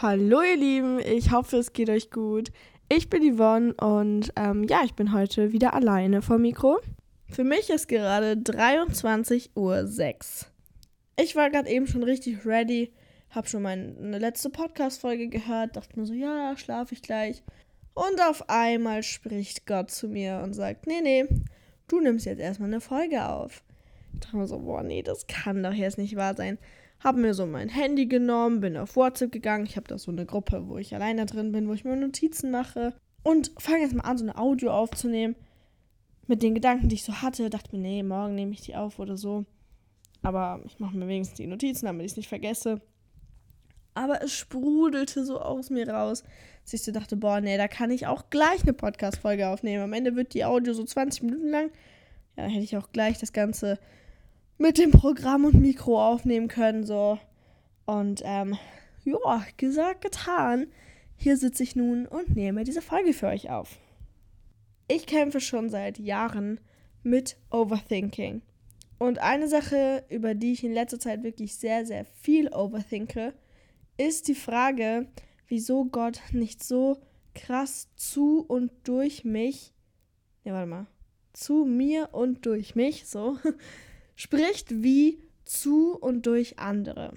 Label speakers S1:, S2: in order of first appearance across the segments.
S1: Hallo ihr Lieben, ich hoffe es geht euch gut. Ich bin Yvonne und ähm, ja, ich bin heute wieder alleine vor Mikro. Für mich ist gerade 23.06 Uhr. Ich war gerade eben schon richtig ready, hab schon meine letzte Podcast-Folge gehört, dachte mir so, ja, schlafe ich gleich. Und auf einmal spricht Gott zu mir und sagt, nee, nee, du nimmst jetzt erstmal eine Folge auf. Ich dachte mir so, boah, nee, das kann doch jetzt nicht wahr sein habe mir so mein Handy genommen, bin auf WhatsApp gegangen. Ich habe da so eine Gruppe, wo ich alleine drin bin, wo ich mir Notizen mache. Und fange jetzt mal an, so ein Audio aufzunehmen. Mit den Gedanken, die ich so hatte. Dachte mir, nee, morgen nehme ich die auf oder so. Aber ich mache mir wenigstens die Notizen, damit ich es nicht vergesse. Aber es sprudelte so aus mir raus, dass ich so dachte, boah, nee, da kann ich auch gleich eine Podcast-Folge aufnehmen. Am Ende wird die Audio so 20 Minuten lang. Ja, dann hätte ich auch gleich das Ganze mit dem Programm und Mikro aufnehmen können. So. Und ähm, ja, gesagt, getan. Hier sitze ich nun und nehme diese Folge für euch auf. Ich kämpfe schon seit Jahren mit Overthinking. Und eine Sache, über die ich in letzter Zeit wirklich sehr, sehr viel overthinke, ist die Frage, wieso Gott nicht so krass zu und durch mich, ne, warte mal, zu mir und durch mich, so, spricht wie zu und durch andere.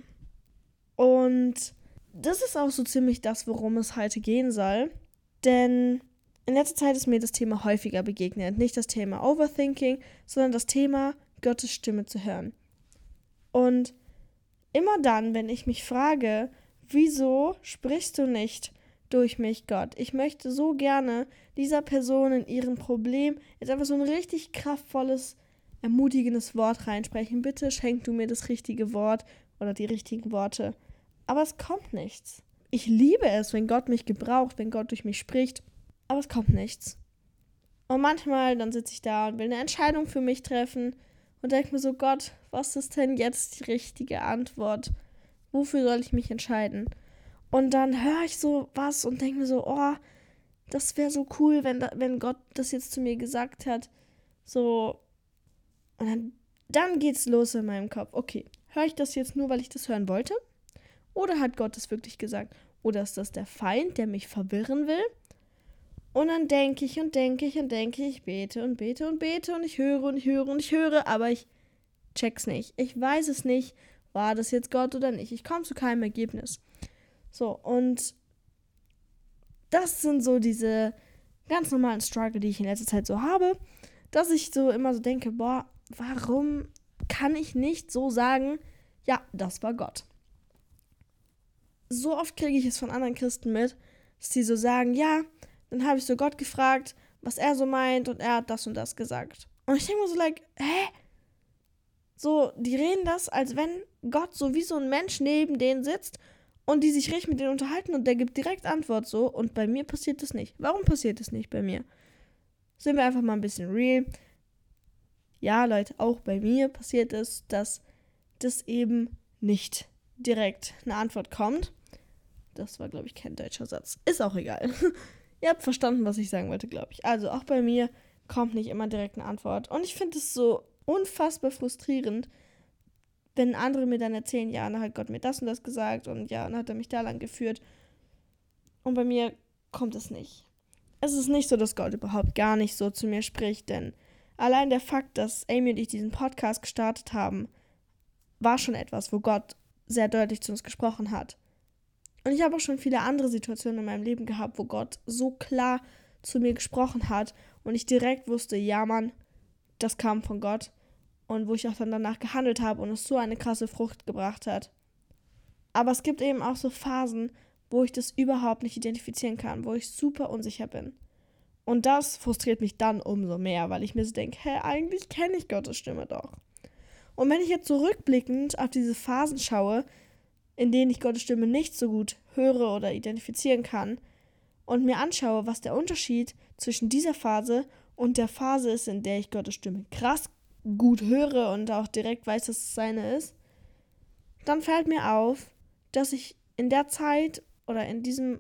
S1: Und das ist auch so ziemlich das, worum es heute gehen soll. Denn in letzter Zeit ist mir das Thema häufiger begegnet. Nicht das Thema Overthinking, sondern das Thema Gottes Stimme zu hören. Und immer dann, wenn ich mich frage, wieso sprichst du nicht durch mich, Gott? Ich möchte so gerne dieser Person in ihrem Problem jetzt einfach so ein richtig kraftvolles ermutigendes Wort reinsprechen. Bitte schenk du mir das richtige Wort oder die richtigen Worte. Aber es kommt nichts. Ich liebe es, wenn Gott mich gebraucht, wenn Gott durch mich spricht, aber es kommt nichts. Und manchmal, dann sitze ich da und will eine Entscheidung für mich treffen und denke mir so, Gott, was ist denn jetzt die richtige Antwort? Wofür soll ich mich entscheiden? Und dann höre ich so was und denke mir so, oh, das wäre so cool, wenn, da, wenn Gott das jetzt zu mir gesagt hat. So, und dann, dann geht's los in meinem Kopf. Okay, höre ich das jetzt nur, weil ich das hören wollte? Oder hat Gott es wirklich gesagt? Oder ist das der Feind, der mich verwirren will? Und dann denke ich und denke ich und denke ich, bete und bete und bete und ich höre und ich höre und ich höre, aber ich check's nicht. Ich weiß es nicht, war das jetzt Gott oder nicht. Ich komme zu keinem Ergebnis. So, und das sind so diese ganz normalen Struggle, die ich in letzter Zeit so habe, dass ich so immer so denke, boah, warum kann ich nicht so sagen, ja, das war Gott? So oft kriege ich es von anderen Christen mit, dass die so sagen, ja, dann habe ich so Gott gefragt, was er so meint und er hat das und das gesagt. Und ich denke mir so, like, hä? So, die reden das, als wenn Gott so wie so ein Mensch neben denen sitzt und die sich richtig mit denen unterhalten und der gibt direkt Antwort so. Und bei mir passiert das nicht. Warum passiert das nicht bei mir? Sind wir einfach mal ein bisschen real ja, Leute, auch bei mir passiert es, dass das eben nicht direkt eine Antwort kommt. Das war, glaube ich, kein deutscher Satz. Ist auch egal. Ihr habt verstanden, was ich sagen wollte, glaube ich. Also auch bei mir kommt nicht immer direkt eine Antwort. Und ich finde es so unfassbar frustrierend, wenn andere mir dann erzählen, ja, dann hat Gott mir das und das gesagt und ja, dann hat er mich da lang geführt. Und bei mir kommt es nicht. Es ist nicht so, dass Gott überhaupt gar nicht so zu mir spricht, denn Allein der Fakt, dass Amy und ich diesen Podcast gestartet haben, war schon etwas, wo Gott sehr deutlich zu uns gesprochen hat. Und ich habe auch schon viele andere Situationen in meinem Leben gehabt, wo Gott so klar zu mir gesprochen hat und ich direkt wusste, ja Mann, das kam von Gott. Und wo ich auch dann danach gehandelt habe und es so eine krasse Frucht gebracht hat. Aber es gibt eben auch so Phasen, wo ich das überhaupt nicht identifizieren kann, wo ich super unsicher bin. Und das frustriert mich dann umso mehr, weil ich mir so denke, hä, eigentlich kenne ich Gottes Stimme doch. Und wenn ich jetzt zurückblickend auf diese Phasen schaue, in denen ich Gottes Stimme nicht so gut höre oder identifizieren kann, und mir anschaue, was der Unterschied zwischen dieser Phase und der Phase ist, in der ich Gottes Stimme krass gut höre und auch direkt weiß, dass es seine ist, dann fällt mir auf, dass ich in der Zeit oder in diesem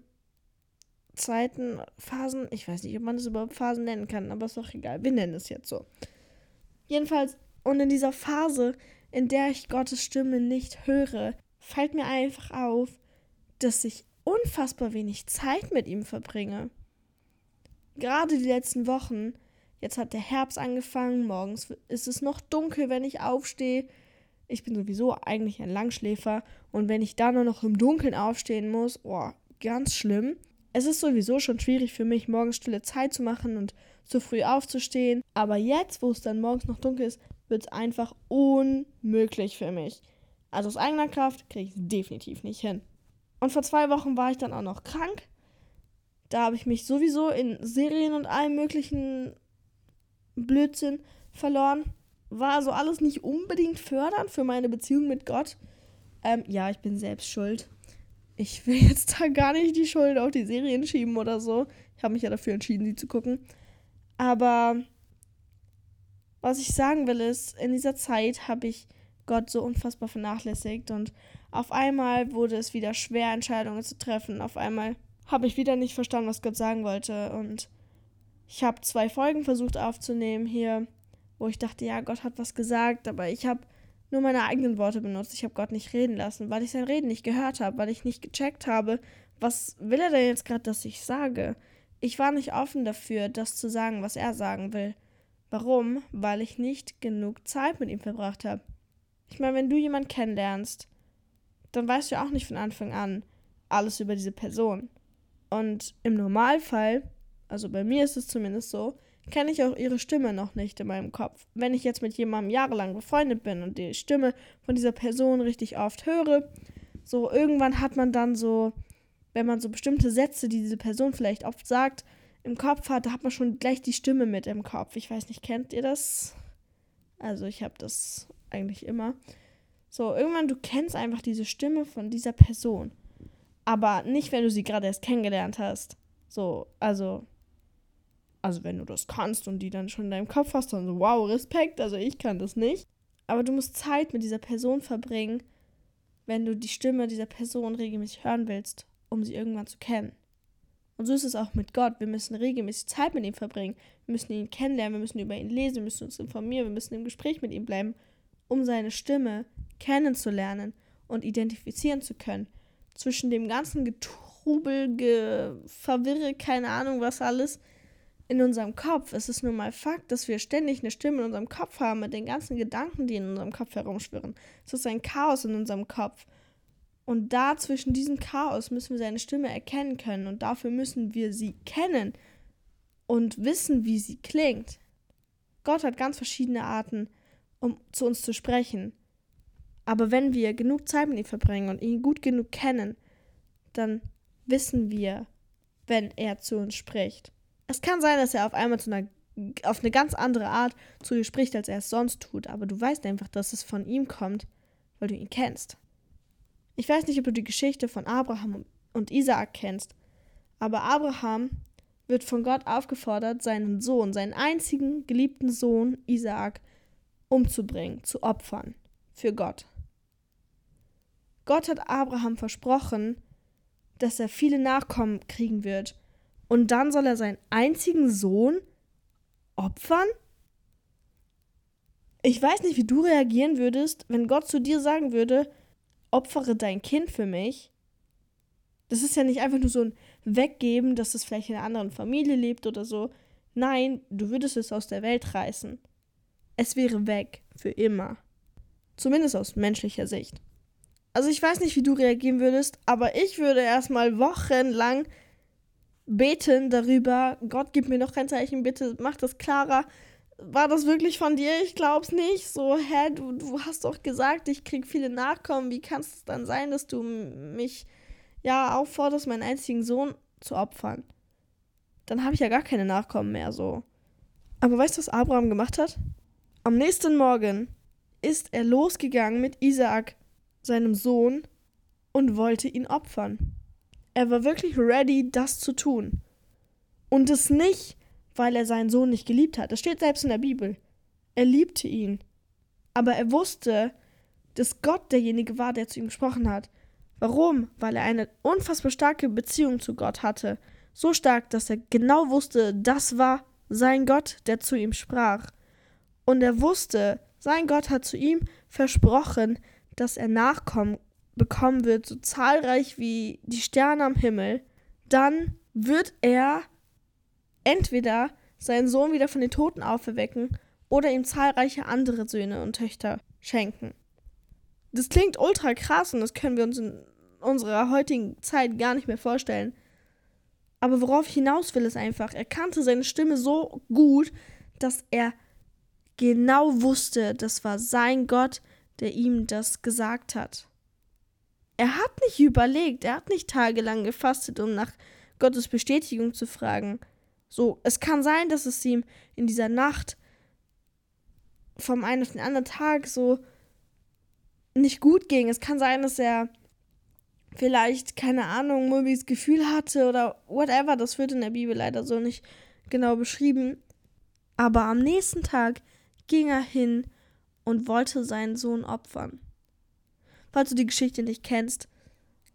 S1: Zeiten, Phasen, ich weiß nicht, ob man das überhaupt Phasen nennen kann, aber ist doch egal. Wir nennen es jetzt so. Jedenfalls, und in dieser Phase, in der ich Gottes Stimme nicht höre, fällt mir einfach auf, dass ich unfassbar wenig Zeit mit ihm verbringe. Gerade die letzten Wochen, jetzt hat der Herbst angefangen, morgens ist es noch dunkel, wenn ich aufstehe. Ich bin sowieso eigentlich ein Langschläfer und wenn ich dann nur noch im Dunkeln aufstehen muss, oh, ganz schlimm. Es ist sowieso schon schwierig für mich, morgens stille Zeit zu machen und so früh aufzustehen. Aber jetzt, wo es dann morgens noch dunkel ist, wird es einfach unmöglich für mich. Also aus eigener Kraft kriege ich es definitiv nicht hin. Und vor zwei Wochen war ich dann auch noch krank. Da habe ich mich sowieso in Serien und allem möglichen Blödsinn verloren. War also alles nicht unbedingt fördernd für meine Beziehung mit Gott. Ähm, ja, ich bin selbst schuld. Ich will jetzt da gar nicht die Schuld auf die Serien schieben oder so. Ich habe mich ja dafür entschieden, sie zu gucken. Aber was ich sagen will ist, in dieser Zeit habe ich Gott so unfassbar vernachlässigt und auf einmal wurde es wieder schwer, Entscheidungen zu treffen. Auf einmal habe ich wieder nicht verstanden, was Gott sagen wollte und ich habe zwei Folgen versucht aufzunehmen hier, wo ich dachte, ja, Gott hat was gesagt, aber ich habe nur meine eigenen Worte benutzt. Ich habe Gott nicht reden lassen, weil ich sein Reden nicht gehört habe, weil ich nicht gecheckt habe, was will er denn jetzt gerade, dass ich sage. Ich war nicht offen dafür, das zu sagen, was er sagen will. Warum? Weil ich nicht genug Zeit mit ihm verbracht habe. Ich meine, wenn du jemanden kennenlernst, dann weißt du auch nicht von Anfang an alles über diese Person. Und im Normalfall, also bei mir ist es zumindest so, kenne ich auch ihre Stimme noch nicht in meinem Kopf. Wenn ich jetzt mit jemandem jahrelang befreundet bin und die Stimme von dieser Person richtig oft höre, so irgendwann hat man dann so, wenn man so bestimmte Sätze, die diese Person vielleicht oft sagt, im Kopf hat, da hat man schon gleich die Stimme mit im Kopf. Ich weiß nicht, kennt ihr das? Also ich habe das eigentlich immer. So, irgendwann, du kennst einfach diese Stimme von dieser Person. Aber nicht, wenn du sie gerade erst kennengelernt hast. So, also. Also, wenn du das kannst und die dann schon in deinem Kopf hast, dann so, wow, Respekt. Also, ich kann das nicht. Aber du musst Zeit mit dieser Person verbringen, wenn du die Stimme dieser Person regelmäßig hören willst, um sie irgendwann zu kennen. Und so ist es auch mit Gott. Wir müssen regelmäßig Zeit mit ihm verbringen. Wir müssen ihn kennenlernen, wir müssen über ihn lesen, wir müssen uns informieren, wir müssen im Gespräch mit ihm bleiben, um seine Stimme kennenzulernen und identifizieren zu können. Zwischen dem ganzen Getrubel, Ge Verwirre, keine Ahnung was alles in unserem Kopf. Es ist nun mal Fakt, dass wir ständig eine Stimme in unserem Kopf haben mit den ganzen Gedanken, die in unserem Kopf herumschwirren. Es ist ein Chaos in unserem Kopf. Und da zwischen diesem Chaos müssen wir seine Stimme erkennen können und dafür müssen wir sie kennen und wissen, wie sie klingt. Gott hat ganz verschiedene Arten, um zu uns zu sprechen. Aber wenn wir genug Zeit mit ihm verbringen und ihn gut genug kennen, dann wissen wir, wenn er zu uns spricht. Es kann sein, dass er auf einmal zu einer, auf eine ganz andere Art zu dir spricht, als er es sonst tut, aber du weißt einfach, dass es von ihm kommt, weil du ihn kennst. Ich weiß nicht, ob du die Geschichte von Abraham und Isaak kennst, aber Abraham wird von Gott aufgefordert, seinen Sohn, seinen einzigen geliebten Sohn Isaak, umzubringen, zu opfern für Gott. Gott hat Abraham versprochen, dass er viele Nachkommen kriegen wird. Und dann soll er seinen einzigen Sohn opfern? Ich weiß nicht, wie du reagieren würdest, wenn Gott zu dir sagen würde, opfere dein Kind für mich. Das ist ja nicht einfach nur so ein Weggeben, dass es vielleicht in einer anderen Familie lebt oder so. Nein, du würdest es aus der Welt reißen. Es wäre weg, für immer. Zumindest aus menschlicher Sicht. Also ich weiß nicht, wie du reagieren würdest, aber ich würde erstmal wochenlang beten darüber, Gott gib mir noch kein Zeichen, bitte mach das klarer, war das wirklich von dir? Ich glaub's nicht. So, hä, du, du hast doch gesagt, ich krieg viele Nachkommen. Wie kann es dann sein, dass du mich ja aufforderst, meinen einzigen Sohn zu opfern? Dann habe ich ja gar keine Nachkommen mehr, so. Aber weißt du, was Abraham gemacht hat? Am nächsten Morgen ist er losgegangen mit Isaak, seinem Sohn, und wollte ihn opfern. Er war wirklich ready, das zu tun. Und es nicht, weil er seinen Sohn nicht geliebt hat. Das steht selbst in der Bibel. Er liebte ihn. Aber er wusste, dass Gott derjenige war, der zu ihm gesprochen hat. Warum? Weil er eine unfassbar starke Beziehung zu Gott hatte. So stark, dass er genau wusste, das war sein Gott, der zu ihm sprach. Und er wusste, sein Gott hat zu ihm versprochen, dass er Nachkommen bekommen wird, so zahlreich wie die Sterne am Himmel, dann wird er entweder seinen Sohn wieder von den Toten auferwecken oder ihm zahlreiche andere Söhne und Töchter schenken. Das klingt ultra krass und das können wir uns in unserer heutigen Zeit gar nicht mehr vorstellen. Aber worauf ich hinaus will, ist einfach, er kannte seine Stimme so gut, dass er genau wusste, das war sein Gott, der ihm das gesagt hat. Er hat nicht überlegt, er hat nicht tagelang gefastet, um nach Gottes Bestätigung zu fragen. So, es kann sein, dass es ihm in dieser Nacht vom einen auf den anderen Tag so nicht gut ging. Es kann sein, dass er vielleicht, keine Ahnung, mulmiges Gefühl hatte oder whatever. Das wird in der Bibel leider so nicht genau beschrieben. Aber am nächsten Tag ging er hin und wollte seinen Sohn opfern. Falls du die Geschichte nicht kennst,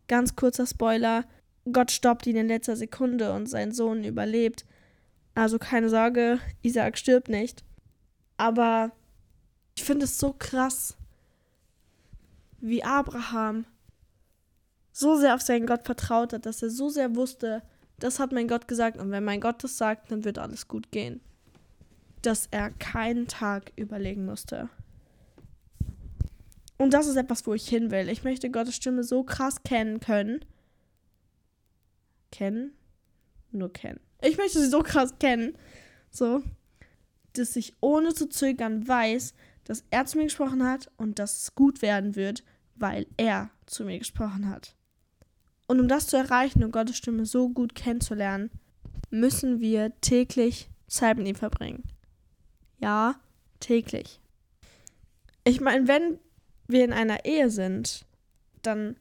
S1: ganz kurzer Spoiler, Gott stoppt ihn in letzter Sekunde und sein Sohn überlebt. Also keine Sorge, Isaac stirbt nicht. Aber ich finde es so krass, wie Abraham so sehr auf seinen Gott vertraut hat, dass er so sehr wusste, das hat mein Gott gesagt und wenn mein Gott das sagt, dann wird alles gut gehen. Dass er keinen Tag überlegen musste. Und das ist etwas, wo ich hin will. Ich möchte Gottes Stimme so krass kennen können. Kennen? Nur kennen. Ich möchte sie so krass kennen. So. Dass ich ohne zu zögern weiß, dass er zu mir gesprochen hat und dass es gut werden wird, weil er zu mir gesprochen hat. Und um das zu erreichen und Gottes Stimme so gut kennenzulernen, müssen wir täglich Zeit mit ihm verbringen. Ja, täglich. Ich meine, wenn wir in einer Ehe sind, dann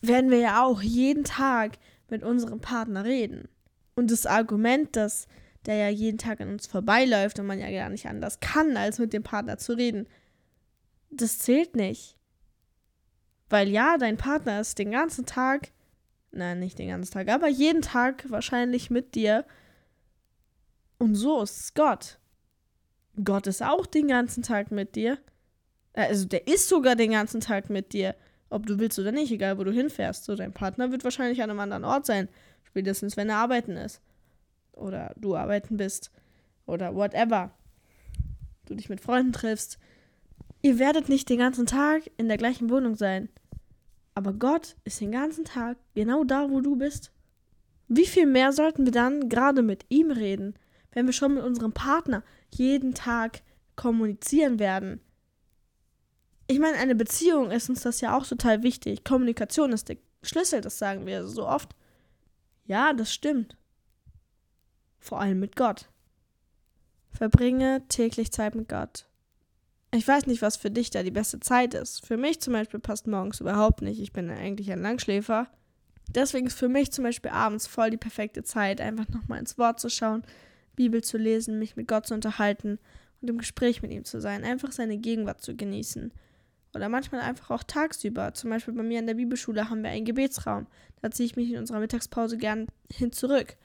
S1: werden wir ja auch jeden Tag mit unserem Partner reden. Und das Argument, dass der ja jeden Tag an uns vorbeiläuft und man ja gar nicht anders kann, als mit dem Partner zu reden, das zählt nicht. Weil ja, dein Partner ist den ganzen Tag Nein, nicht den ganzen Tag, aber jeden Tag wahrscheinlich mit dir. Und so ist es Gott. Gott ist auch den ganzen Tag mit dir. Äh, also der ist sogar den ganzen Tag mit dir. Ob du willst oder nicht, egal wo du hinfährst. So, dein Partner wird wahrscheinlich an einem anderen Ort sein. Spätestens, wenn er arbeiten ist. Oder du arbeiten bist. Oder whatever. Du dich mit Freunden triffst. Ihr werdet nicht den ganzen Tag in der gleichen Wohnung sein. Aber Gott ist den ganzen Tag genau da, wo du bist. Wie viel mehr sollten wir dann gerade mit ihm reden, wenn wir schon mit unserem Partner jeden Tag kommunizieren werden? Ich meine, eine Beziehung ist uns das ja auch total wichtig. Kommunikation ist der Schlüssel, das sagen wir so oft. Ja, das stimmt. Vor allem mit Gott. Verbringe täglich Zeit mit Gott. Ich weiß nicht, was für dich da die beste Zeit ist. Für mich zum Beispiel passt morgens überhaupt nicht. Ich bin eigentlich ein Langschläfer. Deswegen ist für mich zum Beispiel abends voll die perfekte Zeit, einfach nochmal ins Wort zu schauen, Bibel zu lesen, mich mit Gott zu unterhalten und im Gespräch mit ihm zu sein, einfach seine Gegenwart zu genießen. Oder manchmal einfach auch tagsüber. Zum Beispiel bei mir in der Bibelschule haben wir einen Gebetsraum. Da ziehe ich mich in unserer Mittagspause gern hin zurück,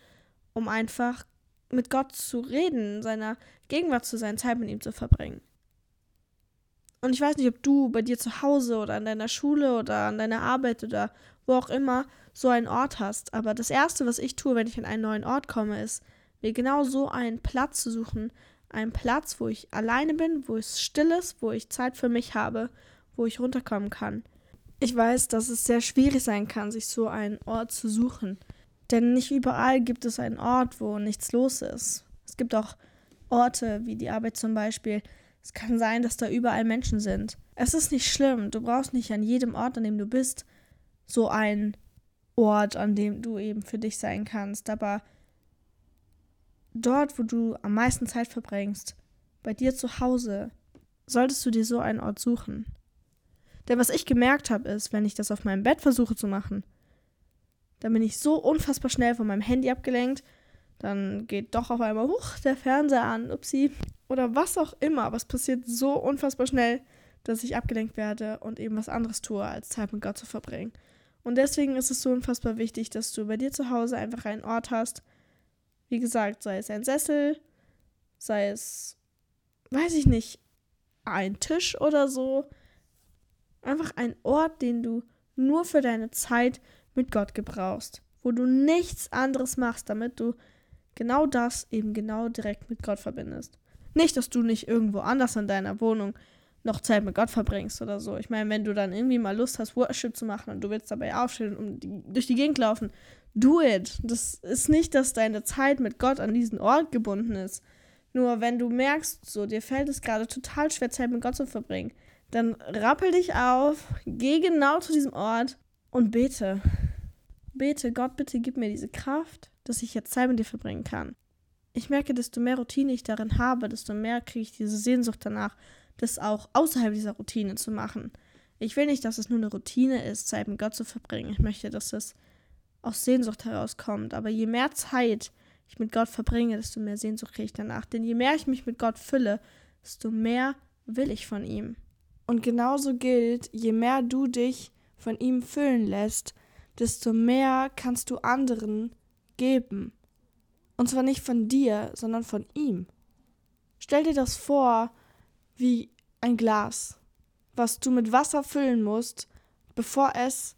S1: um einfach mit Gott zu reden, seiner Gegenwart zu sein, Zeit mit ihm zu verbringen. Und ich weiß nicht, ob du bei dir zu Hause oder an deiner Schule oder an deiner Arbeit oder wo auch immer so einen Ort hast. Aber das Erste, was ich tue, wenn ich an einen neuen Ort komme, ist, mir genau so einen Platz zu suchen. Einen Platz, wo ich alleine bin, wo es still ist, wo ich Zeit für mich habe, wo ich runterkommen kann. Ich weiß, dass es sehr schwierig sein kann, sich so einen Ort zu suchen. Denn nicht überall gibt es einen Ort, wo nichts los ist. Es gibt auch Orte, wie die Arbeit zum Beispiel, es kann sein, dass da überall Menschen sind. Es ist nicht schlimm. Du brauchst nicht an jedem Ort, an dem du bist, so einen Ort, an dem du eben für dich sein kannst. Aber dort, wo du am meisten Zeit verbringst, bei dir zu Hause, solltest du dir so einen Ort suchen. Denn was ich gemerkt habe, ist, wenn ich das auf meinem Bett versuche zu machen, dann bin ich so unfassbar schnell von meinem Handy abgelenkt. Dann geht doch auf einmal, huch, der Fernseher an, upsie oder was auch immer, aber es passiert so unfassbar schnell, dass ich abgelenkt werde und eben was anderes tue, als Zeit mit Gott zu verbringen. Und deswegen ist es so unfassbar wichtig, dass du bei dir zu Hause einfach einen Ort hast. Wie gesagt, sei es ein Sessel, sei es, weiß ich nicht, ein Tisch oder so. Einfach ein Ort, den du nur für deine Zeit mit Gott gebrauchst, wo du nichts anderes machst, damit du genau das eben genau direkt mit Gott verbindest. Nicht, dass du nicht irgendwo anders in deiner Wohnung noch Zeit mit Gott verbringst oder so. Ich meine, wenn du dann irgendwie mal Lust hast, Worship zu machen und du willst dabei aufstehen und durch die Gegend laufen, do it. Das ist nicht, dass deine Zeit mit Gott an diesen Ort gebunden ist. Nur wenn du merkst, so dir fällt es gerade total schwer, Zeit mit Gott zu verbringen, dann rappel dich auf, geh genau zu diesem Ort und bete. Bete, Gott, bitte gib mir diese Kraft, dass ich jetzt Zeit mit dir verbringen kann. Ich merke, desto mehr Routine ich darin habe, desto mehr kriege ich diese Sehnsucht danach, das auch außerhalb dieser Routine zu machen. Ich will nicht, dass es nur eine Routine ist, Zeit mit Gott zu verbringen. Ich möchte, dass es aus Sehnsucht herauskommt. Aber je mehr Zeit ich mit Gott verbringe, desto mehr Sehnsucht kriege ich danach. Denn je mehr ich mich mit Gott fülle, desto mehr will ich von ihm. Und genauso gilt, je mehr du dich von ihm füllen lässt, desto mehr kannst du anderen geben. Und zwar nicht von dir, sondern von ihm. Stell dir das vor wie ein Glas, was du mit Wasser füllen musst, bevor es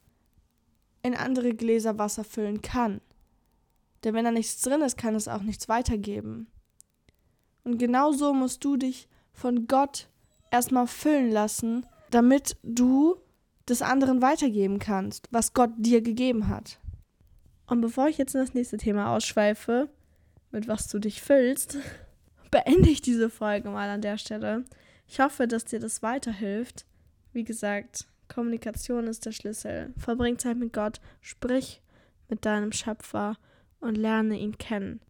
S1: in andere Gläser Wasser füllen kann. Denn wenn da nichts drin ist, kann es auch nichts weitergeben. Und genauso musst du dich von Gott erstmal füllen lassen, damit du des anderen weitergeben kannst, was Gott dir gegeben hat. Und bevor ich jetzt in das nächste Thema ausschweife, mit was du dich füllst, beende ich diese Folge mal an der Stelle. Ich hoffe, dass dir das weiterhilft. Wie gesagt, Kommunikation ist der Schlüssel. Verbring Zeit mit Gott, sprich mit deinem Schöpfer und lerne ihn kennen.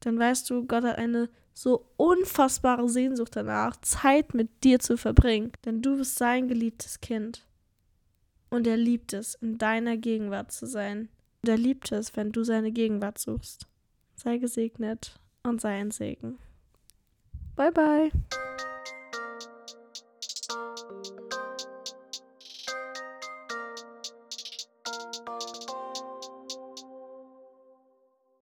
S1: Dann weißt du, Gott hat eine so unfassbare Sehnsucht danach, Zeit mit dir zu verbringen, denn du bist sein geliebtes Kind. Und er liebt es, in deiner Gegenwart zu sein. Und er liebt es, wenn du seine Gegenwart suchst. Sei gesegnet und sei ein Segen. Bye bye.